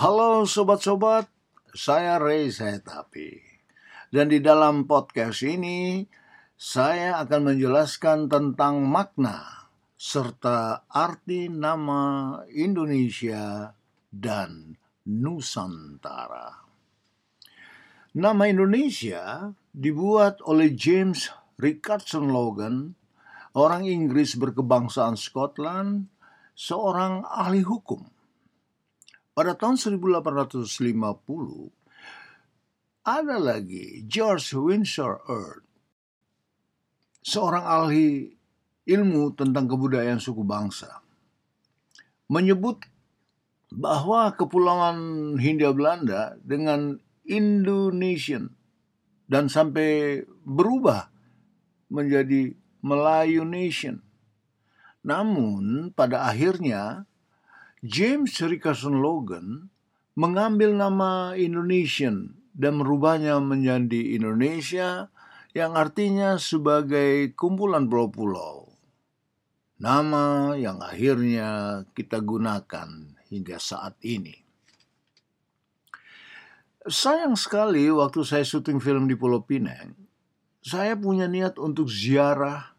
Halo sobat-sobat, saya Ray Sayatapi. Dan di dalam podcast ini, saya akan menjelaskan tentang makna serta arti nama Indonesia dan Nusantara. Nama Indonesia dibuat oleh James Richardson Logan, orang Inggris berkebangsaan Scotland, seorang ahli hukum pada tahun 1850, ada lagi George Windsor Earth, seorang ahli ilmu tentang kebudayaan suku bangsa, menyebut bahwa kepulauan Hindia Belanda dengan Indonesian dan sampai berubah menjadi Melayu Nation. Namun pada akhirnya James Richardson Logan mengambil nama Indonesian dan merubahnya menjadi Indonesia yang artinya sebagai kumpulan pulau-pulau. Nama yang akhirnya kita gunakan hingga saat ini. Sayang sekali waktu saya syuting film di Pulau Pinang, saya punya niat untuk ziarah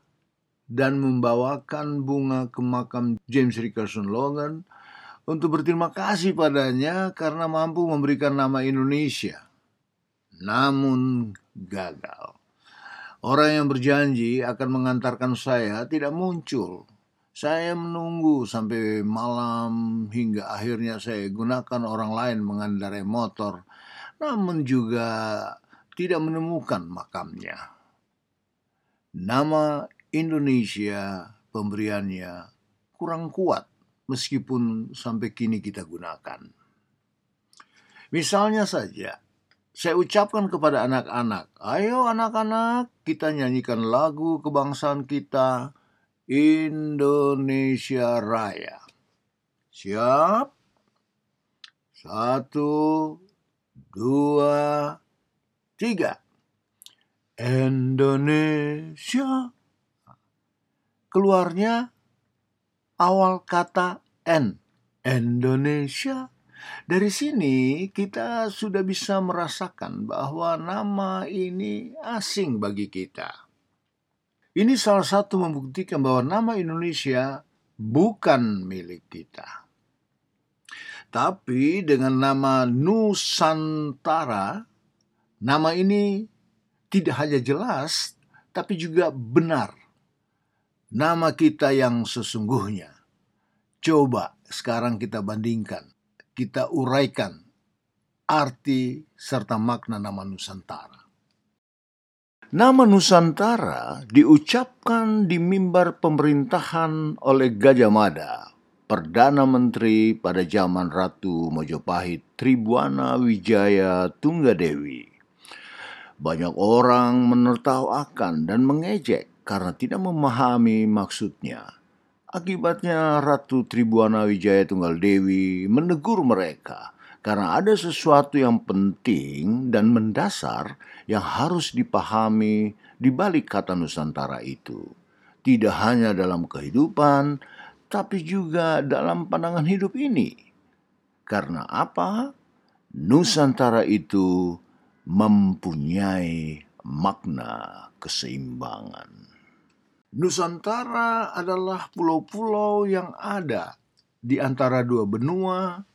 dan membawakan bunga ke makam James Richardson Logan untuk berterima kasih padanya karena mampu memberikan nama Indonesia. Namun gagal. Orang yang berjanji akan mengantarkan saya tidak muncul. Saya menunggu sampai malam hingga akhirnya saya gunakan orang lain mengendarai motor, namun juga tidak menemukan makamnya. Nama Indonesia pemberiannya kurang kuat meskipun sampai kini kita gunakan. Misalnya saja, saya ucapkan kepada anak-anak, ayo anak-anak kita nyanyikan lagu kebangsaan kita, Indonesia Raya. Siap? Satu, dua, tiga. Indonesia. Keluarnya awal kata N, Indonesia. Dari sini kita sudah bisa merasakan bahwa nama ini asing bagi kita. Ini salah satu membuktikan bahwa nama Indonesia bukan milik kita. Tapi dengan nama Nusantara, nama ini tidak hanya jelas, tapi juga benar nama kita yang sesungguhnya. Coba sekarang kita bandingkan, kita uraikan arti serta makna nama Nusantara. Nama Nusantara diucapkan di mimbar pemerintahan oleh Gajah Mada, Perdana Menteri pada zaman Ratu Mojopahit Tribuana Wijaya Tunggadewi. Banyak orang menertawakan dan mengejek karena tidak memahami maksudnya. Akibatnya Ratu Tribuana Wijaya Tunggal Dewi menegur mereka karena ada sesuatu yang penting dan mendasar yang harus dipahami di balik kata Nusantara itu. Tidak hanya dalam kehidupan, tapi juga dalam pandangan hidup ini. Karena apa? Nusantara itu mempunyai makna keseimbangan. Nusantara adalah pulau-pulau yang ada di antara dua benua,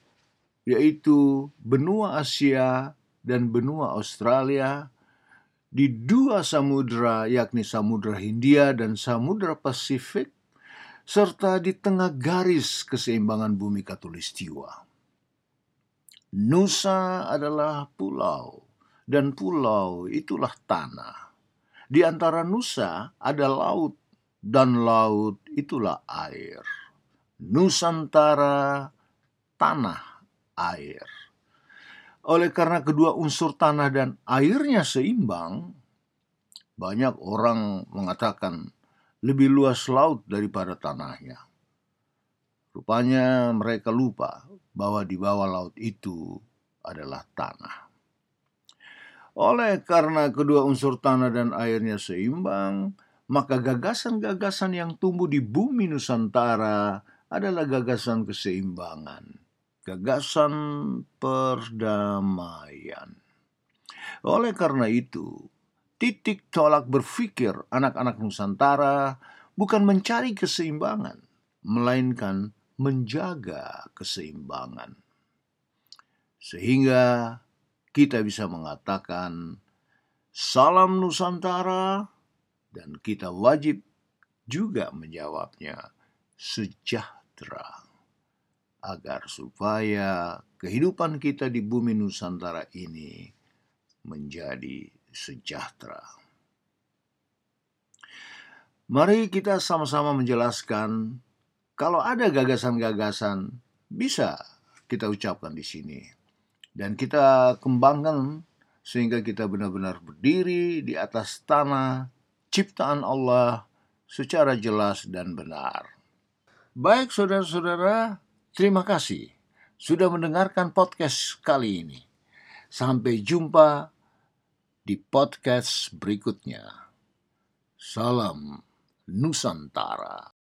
yaitu benua Asia dan benua Australia, di dua samudera yakni Samudra Hindia dan Samudra Pasifik, serta di tengah garis keseimbangan bumi katulistiwa. Nusa adalah pulau, dan pulau itulah tanah. Di antara Nusa ada laut dan laut itulah air. Nusantara tanah air. Oleh karena kedua unsur tanah dan airnya seimbang, banyak orang mengatakan lebih luas laut daripada tanahnya. Rupanya mereka lupa bahwa di bawah laut itu adalah tanah. Oleh karena kedua unsur tanah dan airnya seimbang, maka gagasan-gagasan yang tumbuh di bumi Nusantara adalah gagasan keseimbangan. gagasan perdamaian. Oleh karena itu, titik tolak berpikir anak-anak Nusantara bukan mencari keseimbangan, melainkan menjaga keseimbangan. Sehingga kita bisa mengatakan salam Nusantara dan kita wajib juga menjawabnya sejahtera agar supaya kehidupan kita di bumi Nusantara ini menjadi sejahtera. Mari kita sama-sama menjelaskan kalau ada gagasan-gagasan bisa kita ucapkan di sini dan kita kembangkan sehingga kita benar-benar berdiri di atas tanah ciptaan Allah secara jelas dan benar. Baik saudara-saudara, terima kasih sudah mendengarkan podcast kali ini. Sampai jumpa di podcast berikutnya. Salam Nusantara.